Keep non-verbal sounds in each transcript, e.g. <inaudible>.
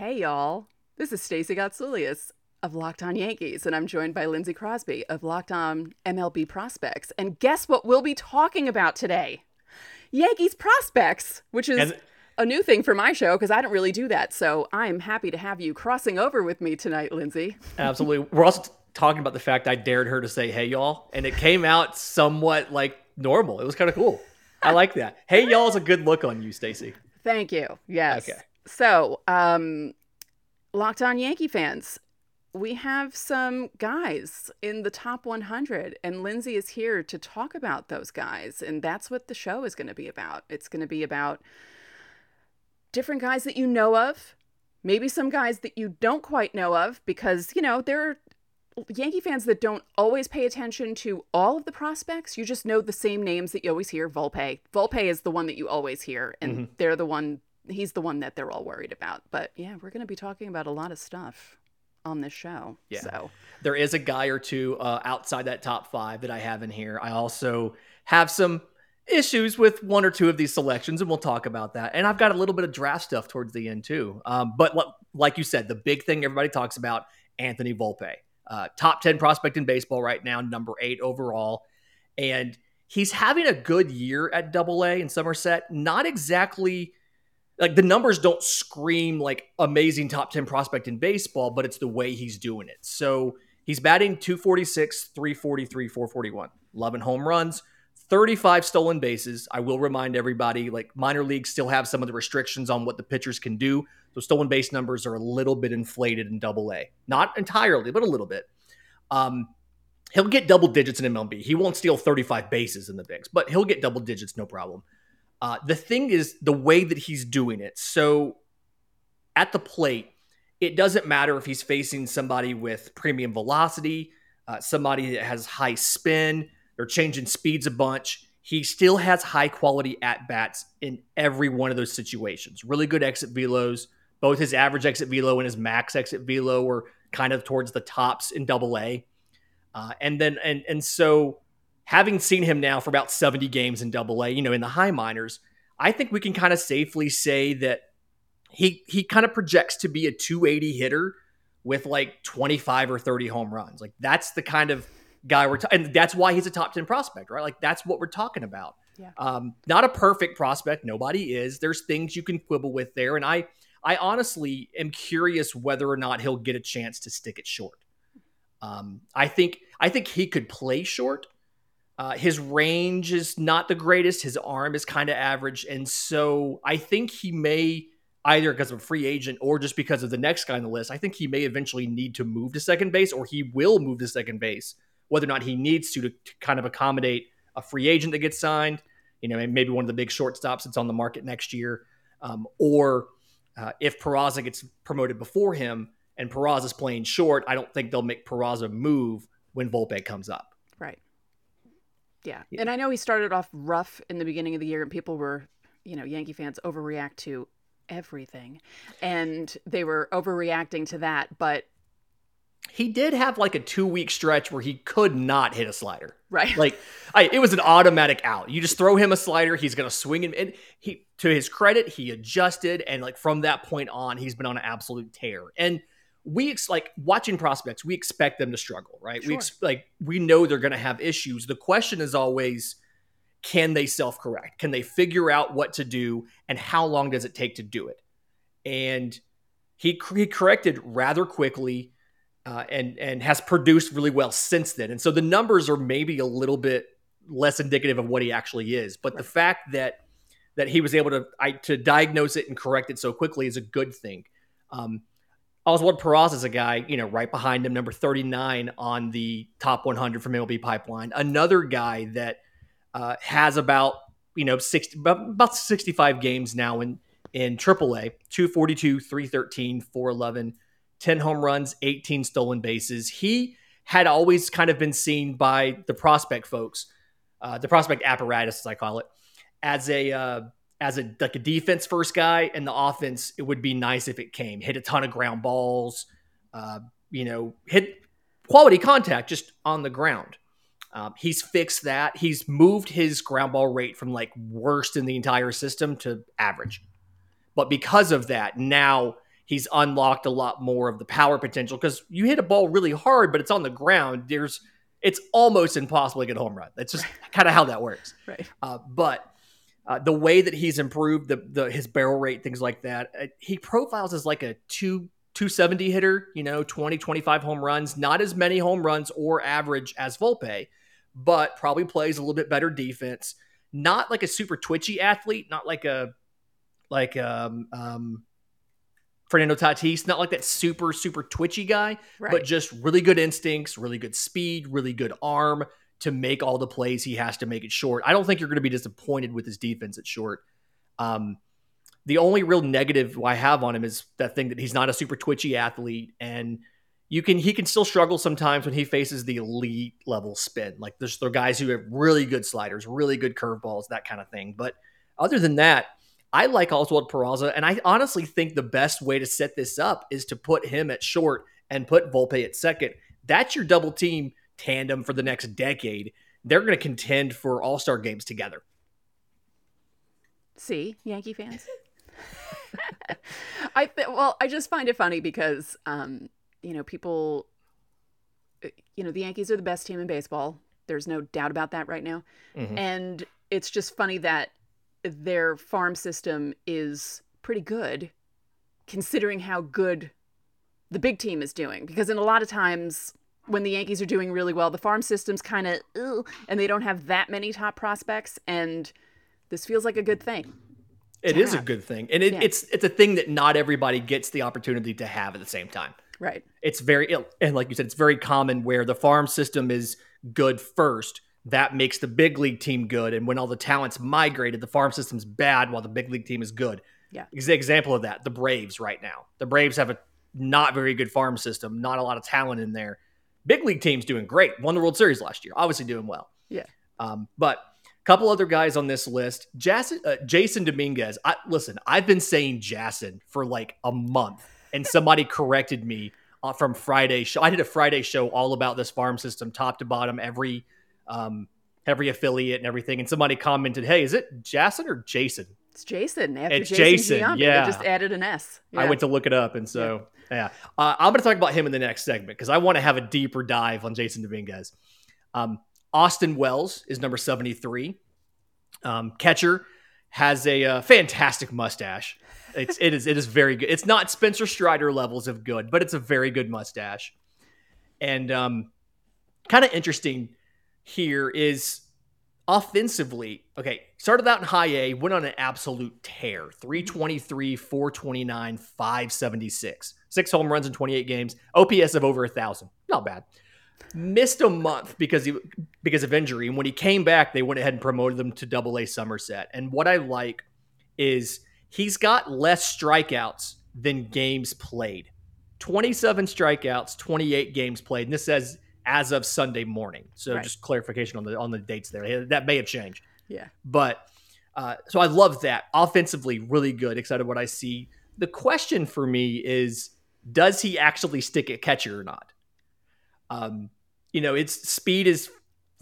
Hey, y'all. This is Stacey Gotsoulias of Locked On Yankees, and I'm joined by Lindsey Crosby of Locked On MLB Prospects. And guess what we'll be talking about today? Yankees prospects, which is And- a new thing for my show because I don't really do that. So I'm happy to have you crossing over with me tonight, Lindsey. Absolutely. We're also t- talking about the fact I dared her to say, hey, y'all. And it came out somewhat like normal. It was kind of cool. I like that. Hey, y'all is a good look on you, Stacey. Thank you. Yes. Okay. So, um, Locked On Yankee fans, we have some guys in the top 100, and Lindsay is here to talk about those guys. And that's what the show is going to be about. It's going to be about different guys that you know of, maybe some guys that you don't quite know of, because, you know, there are Yankee fans that don't always pay attention to all of the prospects. You just know the same names that you always hear. Volpe. Volpe is the one that you always hear, and they're the one. He's the one that they're all worried about. But yeah, we're going to be talking about a lot of stuff on this show. Yeah. So There is a guy or two uh, outside that top five that I have in here. I also have some issues with one or two of these selections, and we'll talk about that. And I've got a little bit of draft stuff towards the end, too. Um, but li- like you said, the big thing everybody talks about Anthony Volpe. Uh, top 10 prospect in baseball right now, number eight overall. And he's having a good year at double A in Somerset. Not exactly like the numbers don't scream like amazing top 10 prospect in baseball, but it's the way he's doing it. So he's batting 246, 343, 441, 11 home runs, 35 stolen bases. I will remind everybody like minor leagues still have some of the restrictions on what the pitchers can do. So stolen base numbers are a little bit inflated in double A. Not entirely, but a little bit. Um, he'll get double digits in MLB. He won't steal 35 bases in the bigs, but he'll get double digits, no problem. Uh, the thing is the way that he's doing it. So at the plate, it doesn't matter if he's facing somebody with premium velocity, uh, somebody that has high spin, they're changing speeds a bunch. He still has high quality at bats in every one of those situations. Really good exit velos. Both his average exit velo and his max exit velo were kind of towards the tops in double A. Uh, and then, and, and so having seen him now for about 70 games in double A, you know, in the high minors, I think we can kind of safely say that he he kind of projects to be a 280 hitter with like 25 or 30 home runs. Like that's the kind of guy we're ta- and that's why he's a top 10 prospect, right? Like that's what we're talking about. Yeah. Um, not a perfect prospect, nobody is. There's things you can quibble with there and I I honestly am curious whether or not he'll get a chance to stick it short. Um, I think I think he could play short. Uh, his range is not the greatest. His arm is kind of average, and so I think he may either because of a free agent or just because of the next guy on the list. I think he may eventually need to move to second base, or he will move to second base, whether or not he needs to to, to kind of accommodate a free agent that gets signed. You know, maybe one of the big shortstops that's on the market next year, um, or uh, if Peraza gets promoted before him and Peraza's playing short, I don't think they'll make Peraza move when Volpe comes up. right. Yeah. Yeah. And I know he started off rough in the beginning of the year, and people were, you know, Yankee fans overreact to everything, and they were overreacting to that. But He did have like a two week stretch where he could not hit a slider. right, Like I, it was an automatic out. You just throw him a slider, he's gonna swing and, and he to his credit, he adjusted and like from that point on, he's been on an absolute tear. And we ex- like watching prospects, we expect them to struggle, right? We ex- like we know they're gonna have issues. The question is always, can they self correct? Can they figure out what to do, and how long does it take to do it? And he he corrected rather quickly uh, and and has produced really well since then. And so the numbers are maybe a little bit less indicative of what he actually is. But the fact that that he was able to I, to diagnose it and correct it so quickly is a good thing. Um, Oswald Peraza is a guy, you know, right behind him, number 39 on the top 100 from MLB Pipeline. Another guy that uh, has about, you know, 60, about, about 65 games now in, in AAA, 242, 313, 411, 10 home runs, 18 stolen bases. He had always kind of been seen by the prospect folks, uh, the prospect apparatus, as I call it, as a uh, as a like a defense first guy, and the offense it would be nice if it came hit a ton of ground balls, uh, you know, hit quality contact just on the ground. Um, he's fixed that. He's moved his ground ball rate from like worst in the entire system to average. But because of that, now he's unlocked a lot more of the power potential because you hit a ball really hard, but it's on the ground. There's it's almost impossible to get a home run. That's just kind of how that works. Right. Uh, but uh, the way that he's improved the, the his barrel rate, things like that, uh, he profiles as like a two 270 hitter, you know, 20, 25 home runs, not as many home runs or average as Volpe, but probably plays a little bit better defense. Not like a super twitchy athlete, not like a like um, um Fernando Tatis, not like that super, super twitchy guy, right. but just really good instincts, really good speed, really good arm to make all the plays he has to make it short. I don't think you're going to be disappointed with his defense at short. Um, the only real negative I have on him is that thing that he's not a super twitchy athlete, and you can he can still struggle sometimes when he faces the elite level spin. Like there's there are guys who have really good sliders, really good curveballs, that kind of thing. But other than that, I like Oswald Peraza, and I honestly think the best way to set this up is to put him at short and put Volpe at second. That's your double team tandem for the next decade. They're going to contend for All Star games together. See, Yankee fans. <laughs> I th- well, I just find it funny because, um, you know, people, uh, you know, the Yankees are the best team in baseball. There's no doubt about that right now, mm-hmm. and it's just funny that their farm system is pretty good considering how good the big team is doing because in a lot of times when the Yankees are doing really well the farm system's kind of and they don't have that many top prospects and this feels like a good thing It is have. a good thing and it, yeah. it's it's a thing that not everybody gets the opportunity to have at the same time right it's very and like you said it's very common where the farm system is good first that makes the big league team good. And when all the talent's migrated, the farm system's bad while the big league team is good. Yeah. Example of that, the Braves right now. The Braves have a not very good farm system, not a lot of talent in there. Big league team's doing great. Won the World Series last year. Obviously doing well. Yeah. Um, but a couple other guys on this list. Jason, uh, Jasson Dominguez. I, listen, I've been saying Jason for like a month, and somebody <laughs> corrected me uh, from Friday show. I did a Friday show all about this farm system, top to bottom, every – um, every affiliate and everything. And somebody commented, "Hey, is it Jason or Jason?" It's Jason. After it's Jason. Jason yeah, they just added an S. Yeah. I went to look it up, and so yeah, yeah. Uh, I'm going to talk about him in the next segment because I want to have a deeper dive on Jason Dominguez. Um, Austin Wells is number 73. Um, catcher has a uh, fantastic mustache. It's it is it is very good. It's not Spencer Strider levels of good, but it's a very good mustache. And um, kind of interesting here is offensively, okay, started out in high A, went on an absolute tear 323, 429, 576. Six home runs in 28 games, OPS of over a 1,000. Not bad. Missed a month because he because of injury. And when he came back, they went ahead and promoted him to double A Somerset. And what I like is he's got less strikeouts than games played. 27 strikeouts, 28 games played. And this says as of Sunday morning. So right. just clarification on the on the dates there. That may have changed. Yeah. But uh, so I love that. Offensively, really good. Excited what I see. The question for me is, does he actually stick at catcher or not? Um, you know, its speed is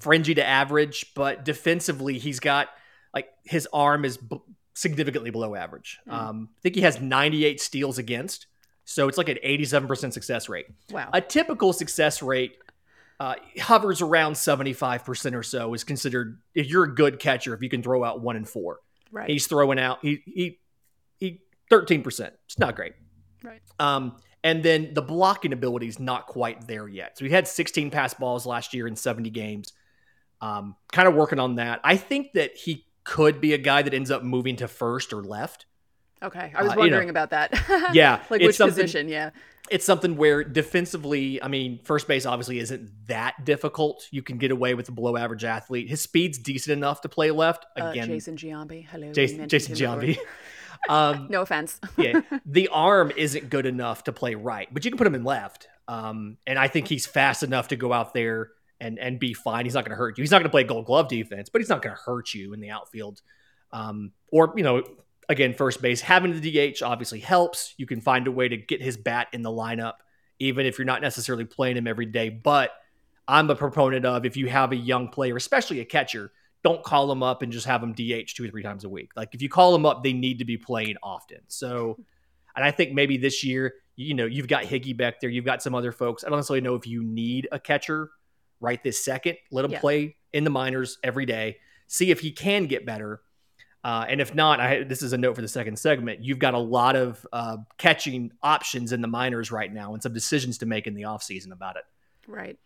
fringy to average, but defensively, he's got like his arm is b- significantly below average. Mm. Um, I think he has 98 steals against. So it's like an 87% success rate. Wow. A typical success rate uh, hovers around 75% or so is considered if you're a good catcher if you can throw out one and four. Right. He's throwing out he he he 13% it's not great. Right. Um and then the blocking ability is not quite there yet. So he had 16 pass balls last year in 70 games. Um kind of working on that. I think that he could be a guy that ends up moving to first or left. Okay. I was wondering uh, you know, about that. <laughs> Yeah like which position? Yeah it's something where defensively, I mean, first base obviously isn't that difficult. You can get away with a below average athlete. His speed's decent enough to play left. Uh, Again, uh, Jason Giambi. Hello, Jason, Jason Giambi. <laughs> um, no offense. <laughs> yeah, <laughs> the arm isn't good enough to play right, but you can put him in left. Um, and I think he's fast enough to go out there and and be fine. He's not going to hurt you. He's not going to play Gold Glove defense, but he's not going to hurt you in the outfield. Um, or you know, again, first base, having the DH obviously helps. You can find a way to get his bat in the lineup, even if you're not necessarily playing him every day. But I'm a proponent of if you have a young player, especially a catcher, don't call them up and just have them DH two or three times a week. Like if you call them up, they need to be playing often. So And I think maybe this year, you know, you've got Higgy back there, you've got some other folks. I don't necessarily know if you need a catcher right this second. Let him yeah. play in the minors every day, see if he can get better. Uh, and if not, I, this is a note for the second segment. You've got a lot of uh, catching options in the minors right now and some decisions to make in the offseason about it. Right.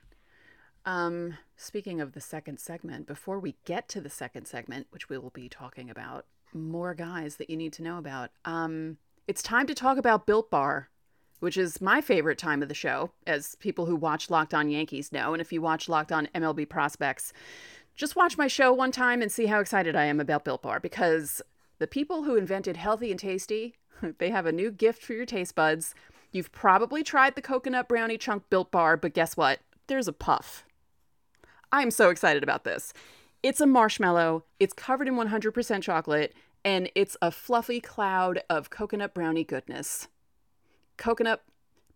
Um, speaking of the second segment, before we get to the second segment, which we will be talking about more guys that you need to know about, um, it's time to talk about Built Bar, which is my favorite time of the show, as people who watch Locked On Yankees know. And if you watch Locked On MLB Prospects, just watch my show one time and see how excited I am about Built Bar because the people who invented healthy and tasty, <laughs> they have a new gift for your taste buds. You've probably tried the coconut brownie chunk Built Bar, but guess what? There's a puff. I'm so excited about this. It's a marshmallow, it's covered in 100% chocolate, and it's a fluffy cloud of coconut brownie goodness. Coconut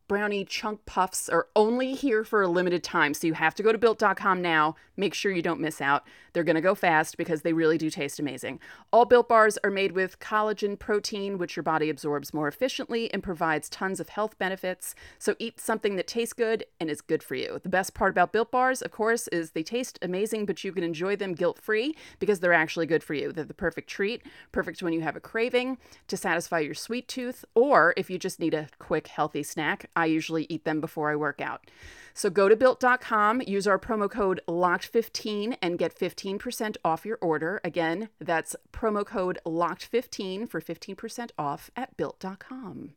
brownie chunk puffs are only here for a limited time. So you have to go to built.com now. Make sure you don't miss out. They're going to go fast because they really do taste amazing. All built bars are made with collagen protein, which your body absorbs more efficiently and provides tons of health benefits. So eat something that tastes good and is good for you. The best part about built bars, of course, is they taste amazing, but you can enjoy them guilt free because they're actually good for you. They're the perfect treat, perfect when you have a craving to satisfy your sweet tooth, or if you just need a quick, healthy snack. I usually eat them before I work out. So go to built.com, use our promo code LOCKED15 and get 15% off your order. Again, that's promo code LOCKED15 for 15% off at built.com.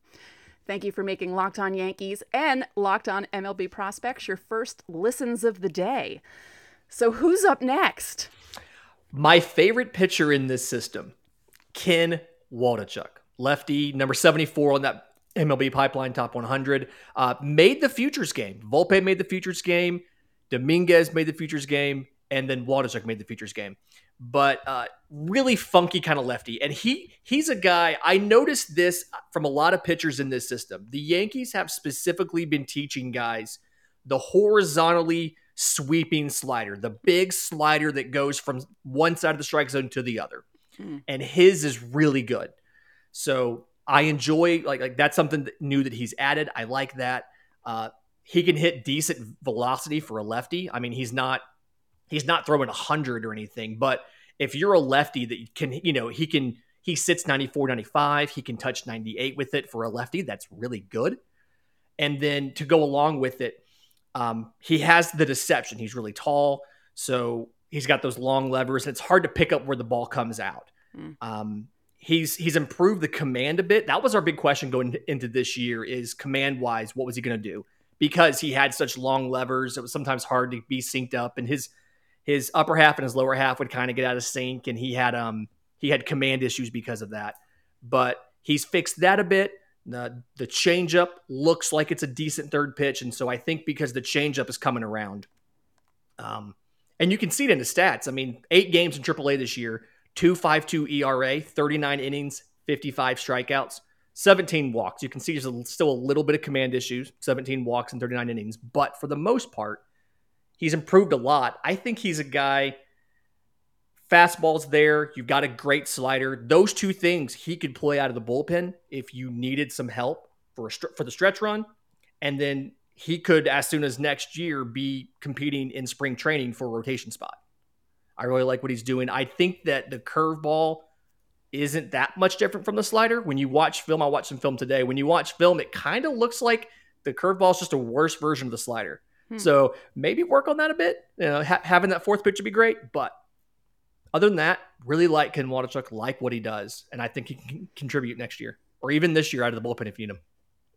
Thank you for making Locked On Yankees and Locked On MLB Prospects your first listens of the day. So who's up next? My favorite pitcher in this system, Ken Waldichuk, lefty, number 74 on that MLB Pipeline Top 100. Uh, made the futures game. Volpe made the futures game. Dominguez made the futures game, and then Waldichuk made the futures game. But uh, really funky kind of lefty, and he he's a guy. I noticed this from a lot of pitchers in this system. The Yankees have specifically been teaching guys the horizontally sweeping slider, the big slider that goes from one side of the strike zone to the other, hmm. and his is really good. So I enjoy like like that's something new that he's added. I like that. Uh, he can hit decent velocity for a lefty. I mean, he's not he's not throwing a hundred or anything, but if you're a lefty that can, you know, he can he sits 94, 95, he can touch 98 with it for a lefty. That's really good. And then to go along with it, um, he has the deception. He's really tall, so he's got those long levers. It's hard to pick up where the ball comes out. Mm. Um, he's he's improved the command a bit. That was our big question going into this year: is command wise, what was he going to do? Because he had such long levers, it was sometimes hard to be synced up, and his his upper half and his lower half would kind of get out of sync, and he had um he had command issues because of that. But he's fixed that a bit. The the changeup looks like it's a decent third pitch, and so I think because the changeup is coming around, um, and you can see it in the stats. I mean, eight games in AAA this year, 2.52 ERA, 39 innings, 55 strikeouts, 17 walks. You can see there's still a little bit of command issues, 17 walks and 39 innings, but for the most part, he's improved a lot. I think he's a guy fastball's there, you've got a great slider. Those two things he could play out of the bullpen if you needed some help for a, for the stretch run, and then he could as soon as next year be competing in spring training for a rotation spot. I really like what he's doing. I think that the curveball isn't that much different from the slider. When you watch film, I watched some film today. When you watch film, it kind of looks like the curveball is just a worse version of the slider. Hmm. So maybe work on that a bit. You know, ha- having that fourth pitch would be great. But other than that, really like Ken Waldichuk, like what he does, and I think he can contribute next year or even this year out of the bullpen if you need him.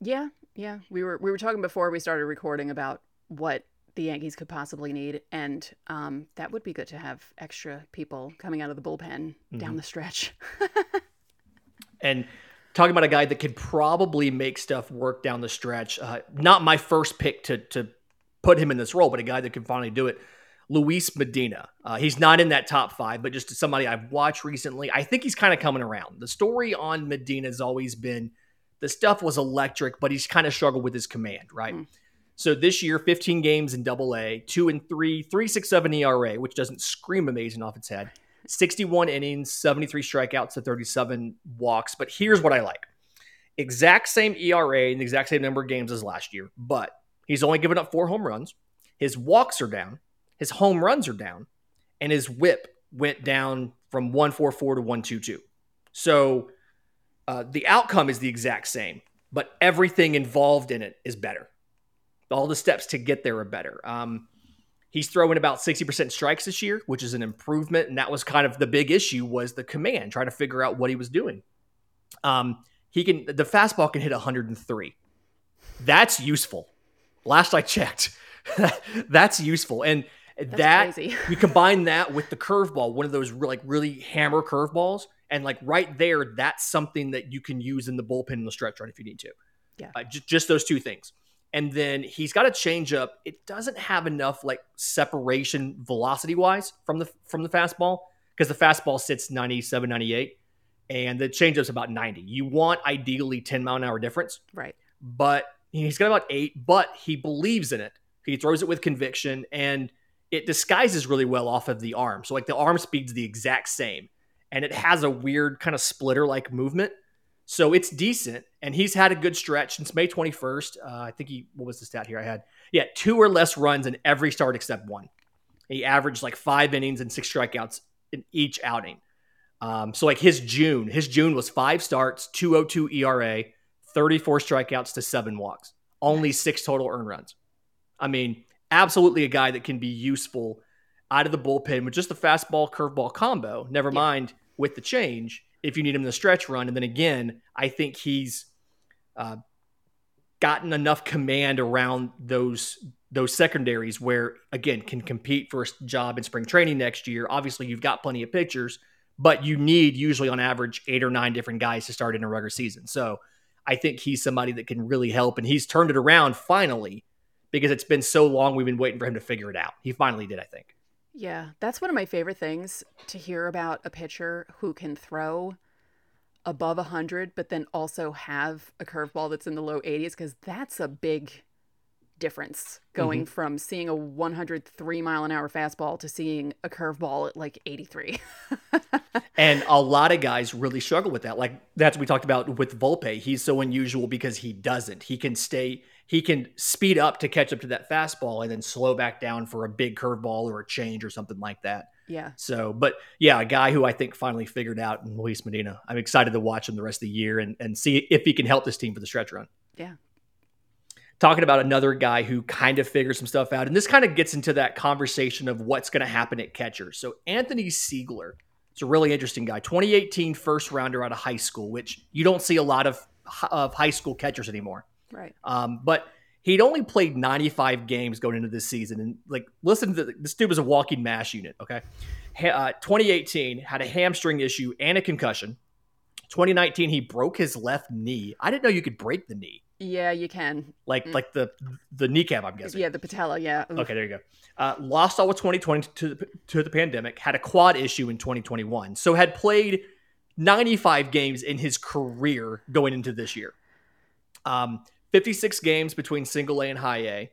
Yeah, yeah. We were we were talking before we started recording about what the Yankees could possibly need, and um, that would be good to have extra people coming out of the bullpen mm-hmm. down the stretch. <laughs> and talking about a guy that could probably make stuff work down the stretch. Uh, not my first pick to to put him in this role, but a guy that can finally do it. Luis Medina. Uh, he's not in that top five, but just somebody I've watched recently. I think he's kind of coming around. The story on Medina has always been the stuff was electric, but he's kind of struggled with his command, right? Mm. So this year, 15 games in double A, two and three, 367 ERA, which doesn't scream amazing off its head. 61 innings, 73 strikeouts to 37 walks. But here's what I like. exact same ERA and the exact same number of games as last year, but he's only given up four home runs. His walks are down, his home runs are down, and his whip went down from 144 to 122. So uh, the outcome is the exact same, but everything involved in it is better. All the steps to get there are better. Um, he's throwing about 60% strikes this year, which is an improvement. And that was kind of the big issue was the command, trying to figure out what he was doing. Um, he can the fastball can hit 103. That's useful. Last I checked, <laughs> that's useful. And that's that <laughs> you combine that with the curveball, one of those like really hammer curveballs, and like right there, that's something that you can use in the bullpen in the stretch run if you need to. Yeah, uh, j- just those two things. And then he's got a change up. It doesn't have enough like separation velocity wise from the from the fastball because the fastball sits 97, 98 and the changeup's about 90. You want ideally 10 mile an hour difference. Right. But he's got about eight, but he believes in it. He throws it with conviction and it disguises really well off of the arm. So like the arm speed's the exact same, and it has a weird kind of splitter like movement. So it's decent, and he's had a good stretch since May 21st. Uh, I think he what was the stat here? I had yeah two or less runs in every start except one. He averaged like five innings and six strikeouts in each outing. Um, so like his June, his June was five starts, 202 ERA, 34 strikeouts to seven walks, only six total earned runs. I mean, absolutely a guy that can be useful out of the bullpen with just the fastball curveball combo. Never yeah. mind with the change if you need him in the stretch run. And then again, I think he's uh, gotten enough command around those those secondaries where again can compete for a job in spring training next year. Obviously, you've got plenty of pitchers, but you need usually on average eight or nine different guys to start in a regular season. So I think he's somebody that can really help, and he's turned it around finally because it's been so long we've been waiting for him to figure it out. He finally did, I think. Yeah, that's one of my favorite things to hear about a pitcher who can throw above 100 but then also have a curveball that's in the low 80s because that's a big difference going mm-hmm. from seeing a 103 mile an hour fastball to seeing a curveball at like 83. <laughs> and a lot of guys really struggle with that. Like that's what we talked about with Volpe. He's so unusual because he doesn't. He can stay, he can speed up to catch up to that fastball and then slow back down for a big curveball or a change or something like that. Yeah. So, but yeah, a guy who I think finally figured out in Luis Medina. I'm excited to watch him the rest of the year and, and see if he can help this team for the stretch run. Yeah, talking about another guy who kind of figures some stuff out. And this kind of gets into that conversation of what's going to happen at catcher. So Anthony Seigler it's a really interesting guy. 2018 first rounder out of high school, which you don't see a lot of, of high school catchers anymore. Right. Um, but he'd only played 95 games going into this season. And like, listen to the, this dude was a walking mash unit. Okay. Uh, 2018 had a hamstring issue and a concussion. 2019, he broke his left knee. I didn't know you could break the knee. Yeah, you can. Like mm. like the the kneecap, I'm guessing. Yeah, the patella. Yeah. Oof. Okay, there you go. Uh, lost all of 2020 to the, to the pandemic. Had a quad issue in 2021. So had played 95 games in his career going into this year. Um, 56 games between single A and high A.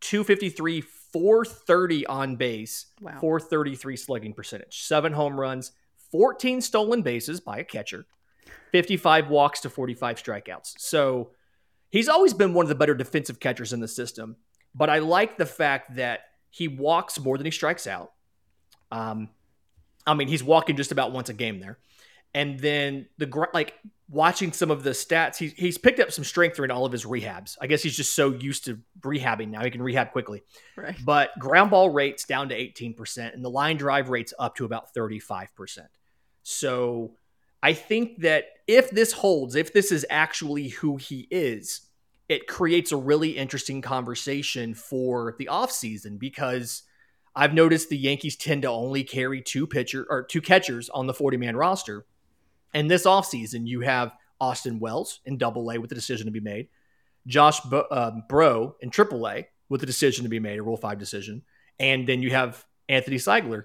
253, 430 on base, wow. 433 slugging percentage, seven home runs, 14 stolen bases by a catcher, 55 walks to 45 strikeouts. So he's always been one of the better defensive catchers in the system. But I like the fact that he walks more than he strikes out. Um, I mean, he's walking just about once a game there. And then the like watching some of the stats, he's he's picked up some strength during all of his rehabs. I guess he's just so used to rehabbing now; he can rehab quickly. Right. But ground ball rates down to eighteen percent, and the line drive rates up to about thirty five percent. So I think that if this holds, if this is actually who he is, it creates a really interesting conversation for the offseason because I've noticed the Yankees tend to only carry two pitcher or two catchers on the 40 man roster. And this offseason, you have Austin Wells in double A with a decision to be made, Josh Bo- uh, Breaux in triple A with a decision to be made, a Rule 5 decision. And then you have Anthony Seigler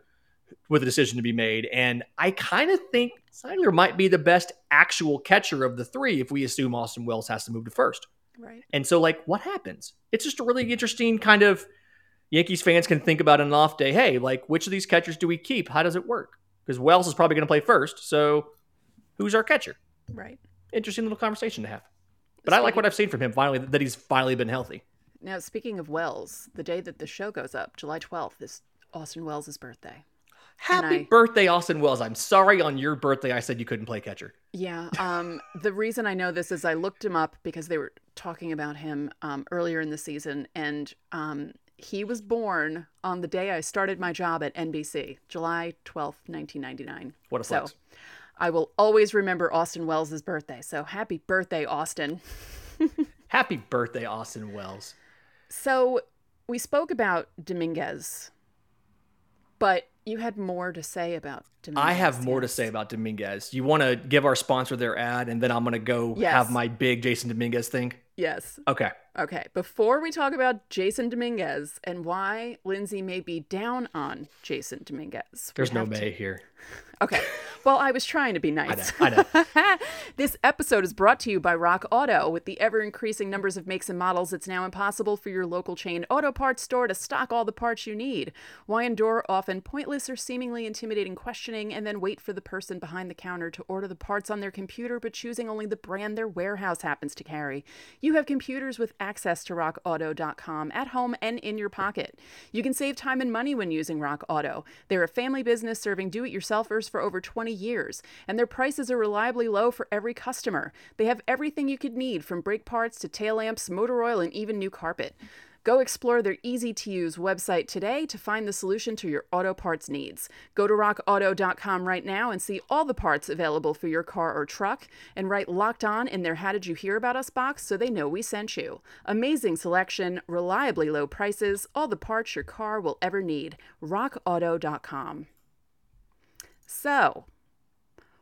with a decision to be made. And I kind of think Seigler might be the best actual catcher of the three if we assume Austin Wells has to move to first. Right. And so, like, what happens? It's just a really interesting kind of Yankees fans can think about an off day. Hey, like, which of these catchers do we keep? How does it work? Because Wells is probably going to play first. So, who's our catcher? Right. interesting little conversation to have. But I like what I've seen from him finally that he's finally been healthy. Now, speaking of Wells, the day that the show goes up, July 12th, is Austin Wells' birthday. Happy I- birthday, Austin Wells. I'm sorry on your birthday I said you couldn't play catcher. Yeah. Um, <laughs> the reason I know this is I looked him up because they were talking about him um, earlier in the season, and um, he was born on the day I started my job at NBC, July 12th, 1999. What a So flex. I will always remember Austin Wells' birthday. So happy birthday, Austin. <laughs> Happy birthday, Austin Wells. So we spoke about Dominguez, but you had more to say about Dominguez. I have more to say about Dominguez. You want to give our sponsor their ad, and then I'm going to go Yes. have my big Jason Dominguez thing? Yes. Okay. Okay, before we talk about Jason Dominguez and why Lindsay may be down on Jason Dominguez, There's no have to- May here. Okay. Well, I was trying to be nice. I know, <laughs> this episode is brought to you by Rock Auto. With the ever increasing numbers of makes and models, it's now impossible for your local chain auto parts store to stock all the parts you need. Why endure often pointless or seemingly intimidating questioning and then wait for the person behind the counter to order the parts on their computer, but choosing only the brand their warehouse happens to carry? You have computers with access to rockauto.com at home and in your pocket. You can save time and money when using Rock Auto. They're a family business serving do it yourselfers for over 20 years, and their prices are reliably low for every customer. They have everything you could need from brake parts to tail lamps, motor oil, and even new carpet. Go explore their easy to use website today to find the solution to your auto parts needs. Go to rockauto.com right now and see all the parts available for your car or truck and write locked on in their How Did You Hear About Us box so they know we sent you. Amazing selection, reliably low prices, all the parts your car will ever need. rockauto.com. So,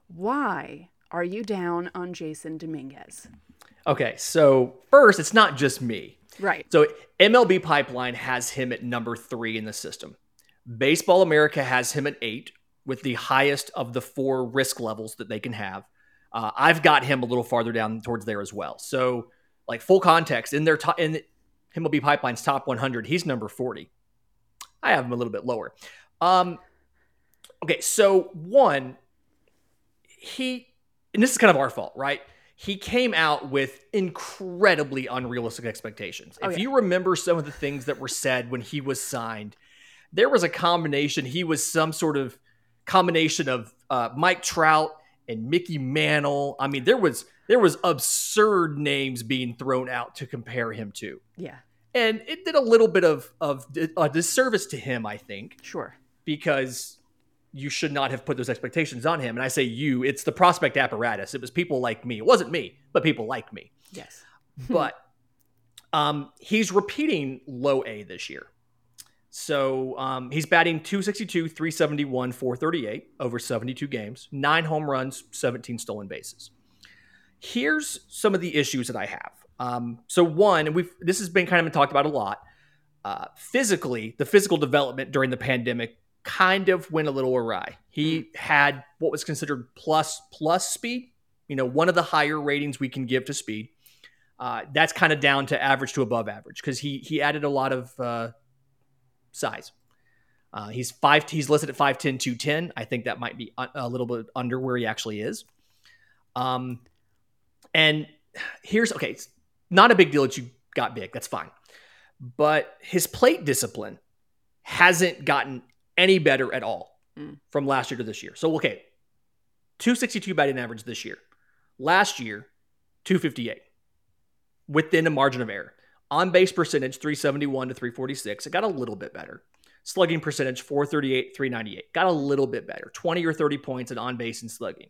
why are you down on Jason Dominguez? Okay. So, first, it's not just me. Right. So, MLB Pipeline has him at number three in the system. Baseball America has him at eight, with the highest of the four risk levels that they can have. Uh, I've got him a little farther down towards there as well. So, like full context, in their top in MLB Pipeline's top 100, he's number 40. I have him a little bit lower. Um, okay, so one, he, and this is kind of our fault, right? He came out with incredibly unrealistic expectations. Oh, if yeah. you remember some of the things that were said when he was signed, there was a combination. He was some sort of combination of uh, Mike Trout and Mickey Mantle. I mean, there was there was absurd names being thrown out to compare him to, Yeah, and it did a little bit of of a disservice to him, I think, sure. because you should not have put those expectations on him. And I say you, it's the prospect apparatus. It was people like me. It wasn't me, but people like me. Yes. <laughs> But um, he's repeating low A this year. So um, he's batting 262, 371, 438 over 72 games, nine home runs, 17 stolen bases. Here's some of the issues that I have. Um, so one, and we've this has been kind of been talked about a lot. Uh, physically, the physical development during the pandemic kind of went a little awry. He had what was considered plus plus speed. You know, one of the higher ratings we can give to speed. Uh, that's kind of down to average to above average because he he added a lot of uh, size. Uh, he's five. He's listed at 5'10", 210. I think that might be a, a little bit under where he actually is. Um, and here's okay. It's not a big deal that you got big. That's fine. But his plate discipline hasn't gotten any better at all Mm. from last year to this year. So okay, 262 batting average this year. Last year, 258 within a margin of error. On base percentage, 371 to 346. It got a little bit better. Slugging percentage, 438, 398. Got a little bit better. 20 or 30 points in on base and slugging.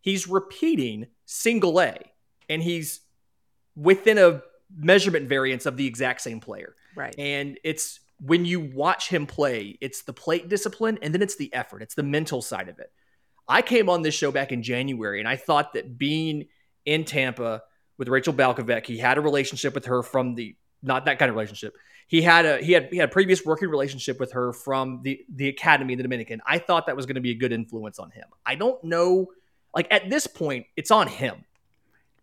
He's repeating single A, and he's within a measurement variance of the exact same player. Right. And it's when you watch him play, it's the plate discipline and then it's the effort, it's the mental side of it. I came on this show back in January and I thought that being in Tampa with Rachel Balkovec, he had a relationship with her from the not that kind of relationship. He had a he had he had a previous working relationship with her from the the academy the Dominican. I thought that was going to be a good influence on him. I don't know like at this point it's on him.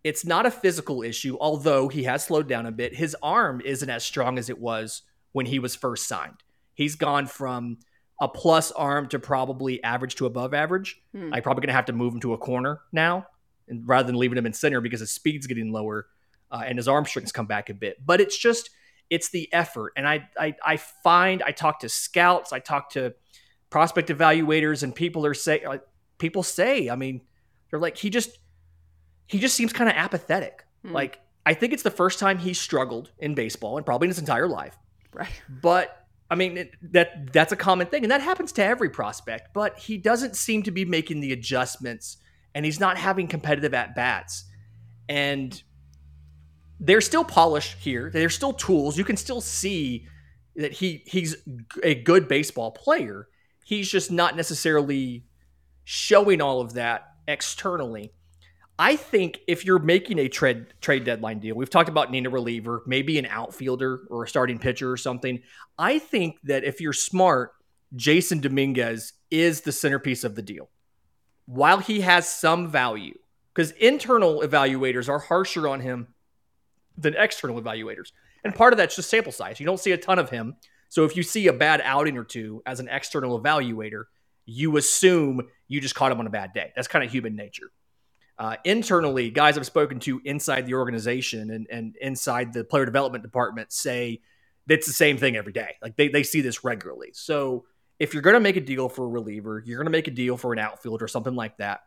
It's not a physical issue, although he has slowed down a bit. His arm isn't as strong as it was when he was first signed. He's gone from a plus arm to probably average to above average. Hmm. I'm probably going to have to move him to a corner now and rather than leaving him in center because his speed's getting lower uh, and his arm strength's come back a bit. But it's just it's the effort, and I I, I find I talk to scouts, I talk to prospect evaluators, and people are say like, people say, I mean, they're like he just he just seems kind of apathetic. Hmm. Like I think it's the first time he struggled in baseball and probably in his entire life. Right. But I mean that that's a common thing, and that happens to every prospect. But he doesn't seem to be making the adjustments, and he's not having competitive at bats. And they're still polished here. They're still tools. You can still see that he he's a good baseball player. He's just not necessarily showing all of that externally. I think if you're making a trade trade deadline deal, we've talked about needing a reliever, maybe an outfielder or a starting pitcher or something. I think that if you're smart, Jason Dominguez is the centerpiece of the deal. While he has some value, because internal evaluators are harsher on him than external evaluators. And part of that's just sample size. You don't see a ton of him. So if you see a bad outing or two as an external evaluator, you assume you just caught him on a bad day. That's kind of human nature. Uh, internally, guys I've spoken to inside the organization and, and inside the player development department say it's the same thing every day. Like they, they see this regularly. So if you're going to make a deal for a reliever, you're going to make a deal for an outfield or something like that,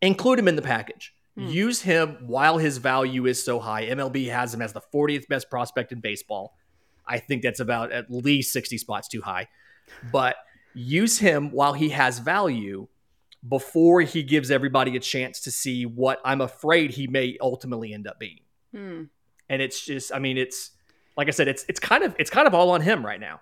include him in the package. Hmm. Use him while his value is so high. MLB has him as the 40th best prospect in baseball. I think that's about at least 60 spots too high. But use him while he has value before he gives everybody a chance to see what I'm afraid he may ultimately end up being. Hmm. And it's just, I mean, it's like I said, it's it's kind of it's kind of all on him right now.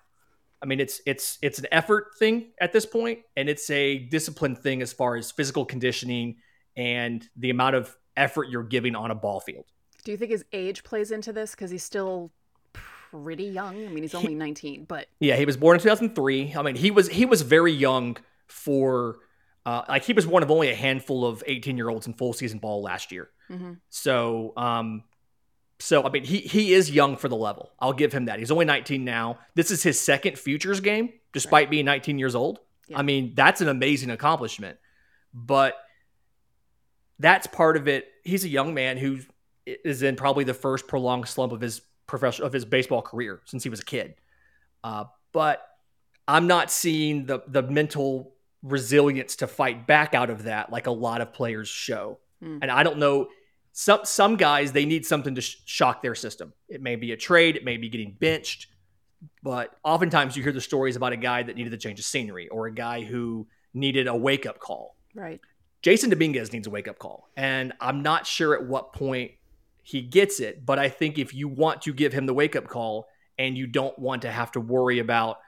I mean, it's it's it's an effort thing at this point, and it's a discipline thing as far as physical conditioning and the amount of effort you're giving on a ball field. Do you think his age plays into this because he's still pretty young? I mean, he's only he, 19, but yeah, he was born in 2003. I mean, he was he was very young for uh, like he was one of only a handful of 18 year olds in full season ball last year. Mm-hmm. So, um, so I mean, he he is young for the level. I'll give him that. He's only 19 now. This is his second futures game, despite right. being 19 years old. Yeah. I mean, that's an amazing accomplishment. But that's part of it. He's a young man who is in probably the first prolonged slump of his professional of his baseball career since he was a kid. Uh, but I'm not seeing the the mental resilience to fight back out of that like a lot of players show. Hmm. And I don't know some some guys they need something to sh- shock their system. It may be a trade, it may be getting benched, but oftentimes you hear the stories about a guy that needed to change of scenery or a guy who needed a wake up call. Right. Jason Dominguez needs a wake up call, and I'm not sure at what point he gets it, but I think if you want to give him the wake up call and you don't want to have to worry about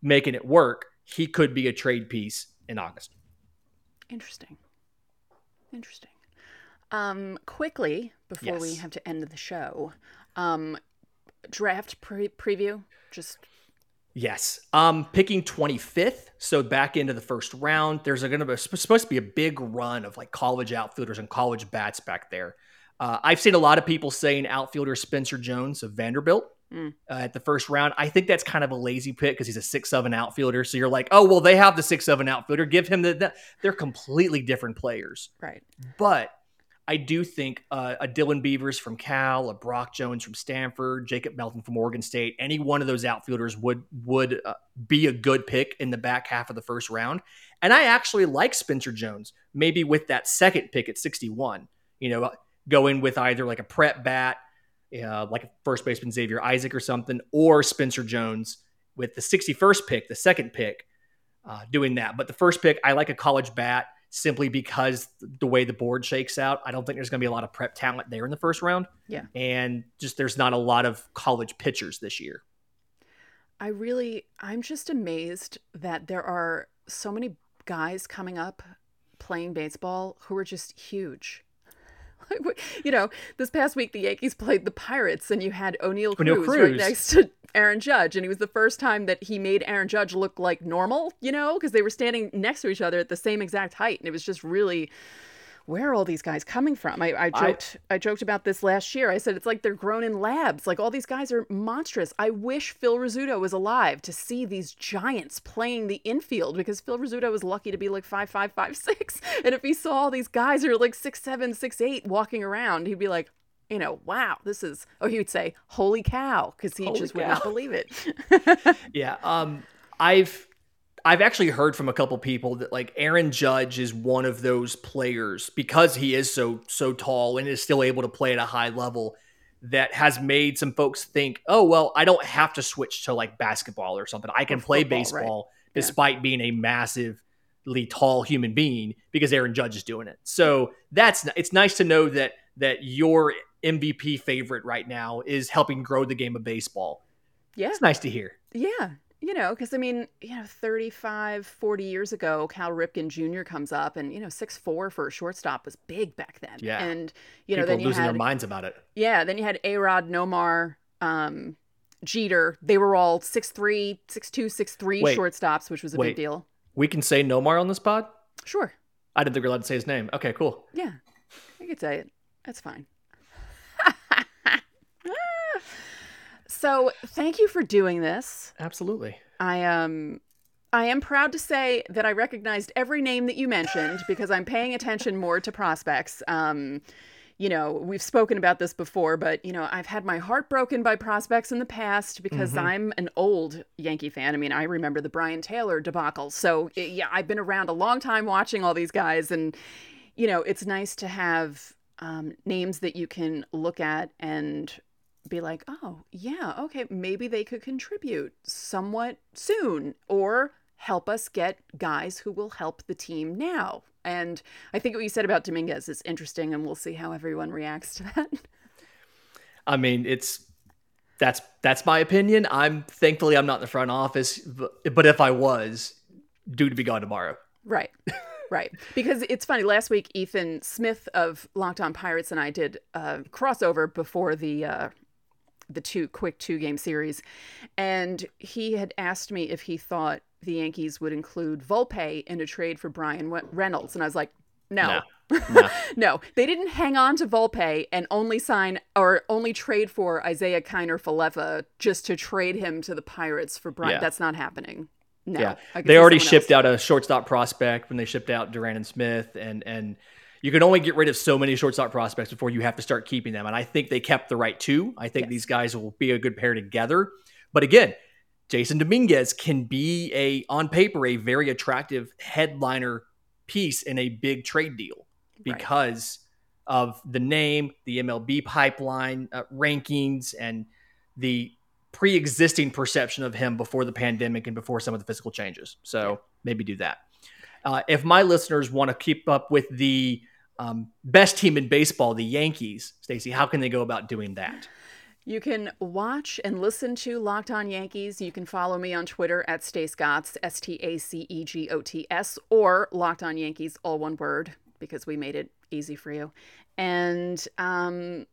making it work, he could be a trade piece in August. Interesting. Interesting. Um, quickly before yes. we have to end the show, um, draft pre- preview. Just yes. Um, picking twenty fifth, so back into the first round. There's going to be supposed to be a big run of like college outfielders and college bats back there. Uh, I've seen a lot of people saying outfielder Spencer Jones of Vanderbilt mm. uh, at the first round. I think that's kind of a lazy pick because he's a six seven outfielder. So you're like, oh well, they have the six seven outfielder. Give him the, the they're completely different players, right? But I do think uh, a Dylan Beavers from Cal, a Brock Jones from Stanford, Jacob Melton from Oregon State, any one of those outfielders would would uh, be a good pick in the back half of the first round. And I actually like Spencer Jones, maybe with that second pick at 61. You know, going with either like a prep bat uh, like first baseman Xavier Isaac or something, or Spencer Jones with the 61st pick, the second pick, uh, doing that. But the first pick, I like a college bat simply because the way the board shakes out. I don't think there's going to be a lot of prep talent there in the first round. Yeah. And just there's not a lot of college pitchers this year. I really, I'm just amazed that there are so many guys coming up playing baseball who are just huge. <laughs> you know, this past week the Yankees played the Pirates, and you had Oneil Cruz, Cruz, right next to Aaron Judge, and it was the first time that he made Aaron Judge look like normal, you know, because they were standing next to each other at the same exact height, and it was just really where are all these guys coming from? I, I joked I, I, joked about this last year. I said it's like they're grown in labs. Like all these guys are monstrous. I wish Phil Rizzuto was alive to see these giants playing the infield because Phil Rizzuto was lucky to be like five five five <laughs> six. And if he saw all these guys who are like six seven six eight walking around, he'd be like, you know, wow, this is. Or he would say, "Holy cow," because he Holy just cow. would not believe it. <laughs> yeah, um, I've I've actually heard from a couple people that like Aaron Judge is one of those players because he is so so tall and is still able to play at a high level that has made some folks think, "Oh, well, I don't have to switch to like basketball or something. I can play football, baseball right? despite yeah. being a massively tall human being because Aaron Judge is doing it." So, that's it's nice to know that that your MVP favorite right now is helping grow the game of baseball. Yeah. It's nice to hear. Yeah you know, because I mean, you know, 35, 40 years ago, Cal Ripken Jr. comes up and, you know, six four for a shortstop was big back then. Yeah. And, you know, People then you losing had, their minds about it. Yeah. Then you had A Rod, Nomar, um, Jeter. They were all six three, six two, six three wait, shortstops, which was a wait. big deal. We can say Nomar on this pod? Sure. I didn't think we are allowed to say his name. Okay, cool. Yeah. I could say it. That's fine. <laughs> So thank you for doing this. Absolutely. I um I am proud to say that I recognized every name that you mentioned because I'm paying attention more to prospects. Um, you know, we've spoken about this before, but you know, I've had my heart broken by prospects in the past because mm-hmm. I'm an old Yankee fan. I mean, I remember the Brien Taylor debacle. So, yeah, I've been around a long time watching all these guys and you know, it's nice to have um, names that you can look at and be like, oh, yeah, okay, maybe they could contribute somewhat soon or help us get guys who will help the team now. And I think what you said about Dominguez is interesting, and we'll see how everyone reacts to that. <laughs> I mean, it's that's that's my opinion. I'm thankfully I'm not in the front office, but, but if I was, due to be gone tomorrow. Right. right. <laughs> Because it's funny. Last week, Ethan Smith of Locked On Pirates and I did a crossover before the uh, the two quick two game series, and he had asked me if he thought the Yankees would include Volpe in a trade for Bryan Reynolds, and I was like, no. No. <laughs> no. no. they didn't hang on to Volpe and only sign or only trade for Isiah Kiner Falefa just to trade him to the Pirates for Bryan. Yeah. That's not happening. No, yeah, they already shipped else. out a shortstop prospect when they shipped out Duran and Smith, and and you can only get rid of so many shortstop prospects before you have to start keeping them. And I think they kept the right two. I think these guys will be a good pair together. But again, Jasson Dominguez can be a on paper a very attractive headliner piece in a big trade deal because right. of the name, the MLB pipeline uh, rankings, and the pre-existing perception of him before the pandemic and before some of the physical changes. So maybe do that. Uh, if my listeners want to keep up with the um, best team in baseball, the Yankees, Stacey, how can they go about doing that? You can watch and listen to Locked On Yankees. You can follow me on Twitter at Stacegots, S T A C E G O T S, or Locked On Yankees, all one word, because we made it easy for you. And um,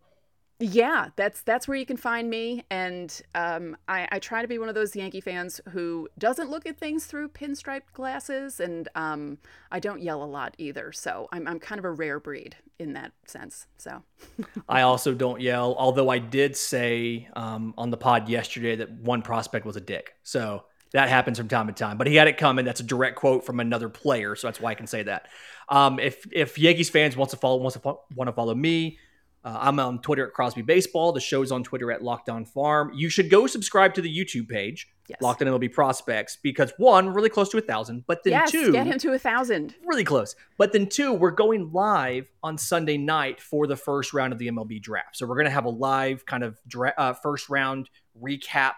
yeah, that's that's where you can find me, and um, I, I, try to be one of those Yankee fans who doesn't look at things through pinstriped glasses, and um, I don't yell a lot either. So I'm I'm kind of a rare breed in that sense. So <laughs> I also don't yell, although I did say um, on the pod yesterday that one prospect was a dick. So that happens from time to time, but he had it coming. That's a direct quote from another player, so that's why I can say that. Um, if if Yankees fans wants to follow wants to fo- want to follow me uh, I'm on Twitter at Crosby Baseball. The show's on Twitter at Locked On Farm. You should go subscribe to the YouTube page, yes. Locked On MLB Prospects, because one, really close to a thousand, but then yes, two, get him to a thousand, really close. But then two, we're going live on Sunday night for the first round of the MLB draft. So we're going to have a live kind of dra- uh, first round recap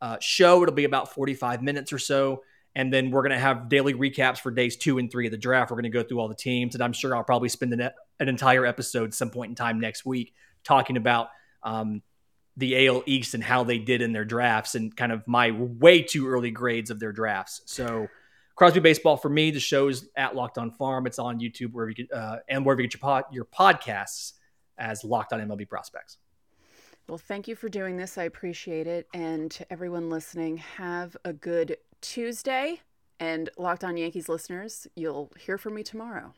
uh, show. It'll be about 45 minutes or so. And then we're going to have daily recaps for days two and three of the draft. We're going to go through all the teams, and I'm sure I'll probably spend an, an entire episode some point in time next week talking about um, the AL East and how they did in their drafts and kind of my way too early grades of their drafts. So, Crosby Baseball for me, the show's at Locked On Farm. It's on YouTube wherever you uh, and wherever you get your, pod, your podcasts as Locked On MLB Prospects. Well, thank you for doing this. I appreciate it. And to everyone listening, have a good Tuesday. And Locked On Yankees listeners, you'll hear from me tomorrow.